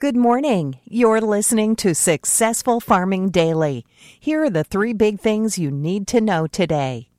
Good morning. You're listening to Successful Farming Daily. Here are the three big things you need to know today.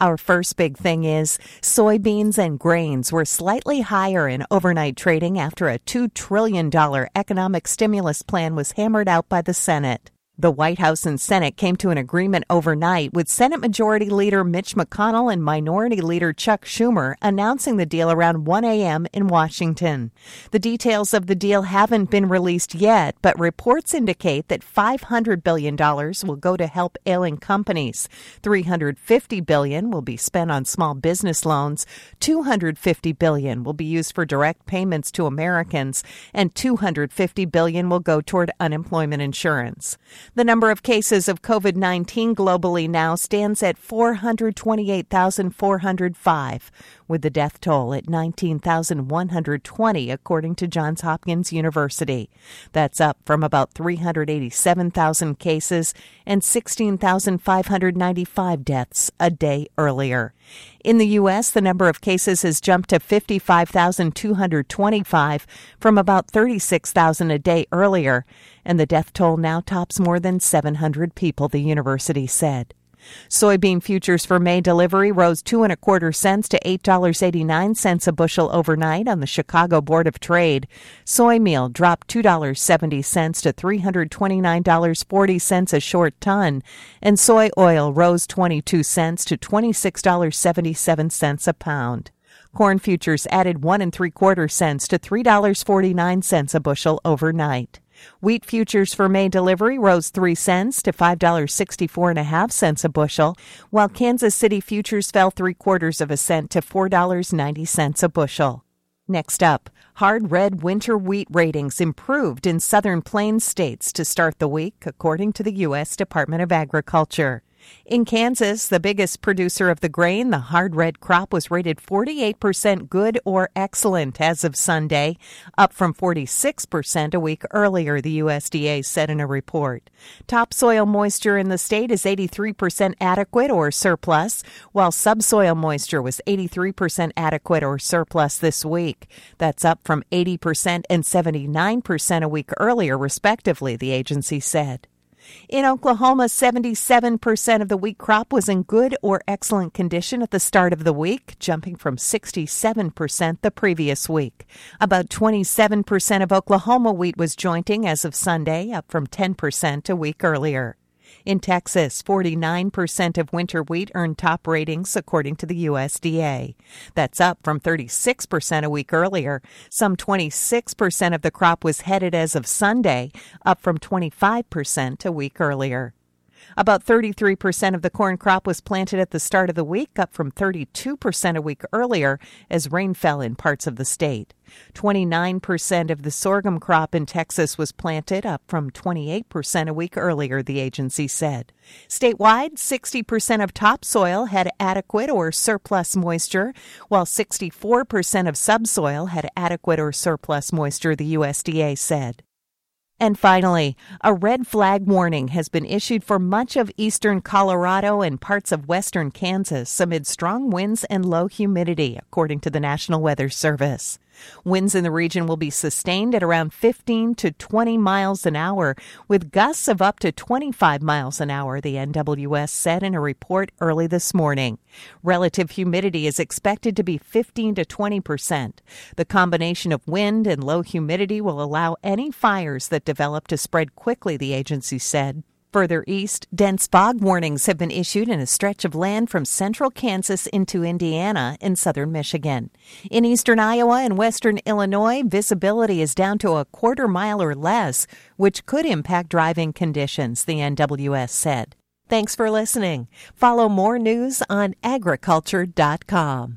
Our first big thing is soybeans and grains were slightly higher in overnight trading after a $2 trillion economic stimulus plan was hammered out by the Senate. The White House and Senate came to an agreement overnight with Senate Majority Leader Mitch McConnell and Minority Leader Chuck Schumer announcing the deal around 1 a.m. in Washington. The details of the deal haven't been released yet, but reports indicate that $500 billion will go to help ailing companies. 350 billion will be spent on small business loans. 250 billion will be used for direct payments to Americans, and 250 billion will go toward unemployment insurance. The number of cases of COVID 19 globally now stands at 428,405, with the death toll at 19,120, according to Johns Hopkins University. That's up from about 387,000 cases and 16,595 deaths a day earlier. In the U.S., the number of cases has jumped to 55,225 from about 36,000 a day earlier, and the death toll now tops more than 700 people, the university said. Soybean futures for May delivery rose two and a quarter cents to eight dollars eighty nine cents a bushel overnight on the Chicago Board of Trade. Soy meal dropped two dollars seventy cents to three hundred twenty nine dollars forty cents a short ton, and soy oil rose twenty two cents to twenty six dollars seventy seven cents a pound. Corn futures added one and three quarter cents to three dollars forty nine cents a bushel overnight. Wheat futures for May delivery rose 3 cents to $5.64.5 a bushel, while Kansas City futures fell 3 quarters of a cent to $4.90 a bushel. Next up, hard red winter wheat ratings improved in southern plains states to start the week, according to the U.S. Department of Agriculture. In Kansas, the biggest producer of the grain, the hard red crop was rated 48% good or excellent as of Sunday, up from 46% a week earlier, the USDA said in a report. Topsoil moisture in the state is 83% adequate or surplus, while subsoil moisture was 83% adequate or surplus this week. That's up from 80% and 79% a week earlier, respectively, the agency said. In Oklahoma, 77% of the wheat crop was in good or excellent condition at the start of the week, jumping from 67% the previous week. About 27% of Oklahoma wheat was jointing as of Sunday, up from 10% a week earlier. In Texas, 49% of winter wheat earned top ratings according to the USDA. That's up from 36% a week earlier. Some 26% of the crop was headed as of Sunday, up from 25% a week earlier. About 33% of the corn crop was planted at the start of the week, up from 32% a week earlier as rain fell in parts of the state. 29% of the sorghum crop in Texas was planted, up from 28% a week earlier, the agency said. Statewide, 60% of topsoil had adequate or surplus moisture, while 64% of subsoil had adequate or surplus moisture, the USDA said. And finally, a red flag warning has been issued for much of eastern Colorado and parts of western Kansas amid strong winds and low humidity, according to the National Weather Service. Winds in the region will be sustained at around 15 to 20 miles an hour, with gusts of up to 25 miles an hour, the NWS said in a report early this morning. Relative humidity is expected to be 15 to 20 percent. The combination of wind and low humidity will allow any fires that develop to spread quickly, the agency said. Further east, dense fog warnings have been issued in a stretch of land from central Kansas into Indiana and southern Michigan. In eastern Iowa and western Illinois, visibility is down to a quarter mile or less, which could impact driving conditions, the NWS said. Thanks for listening. Follow more news on agriculture.com.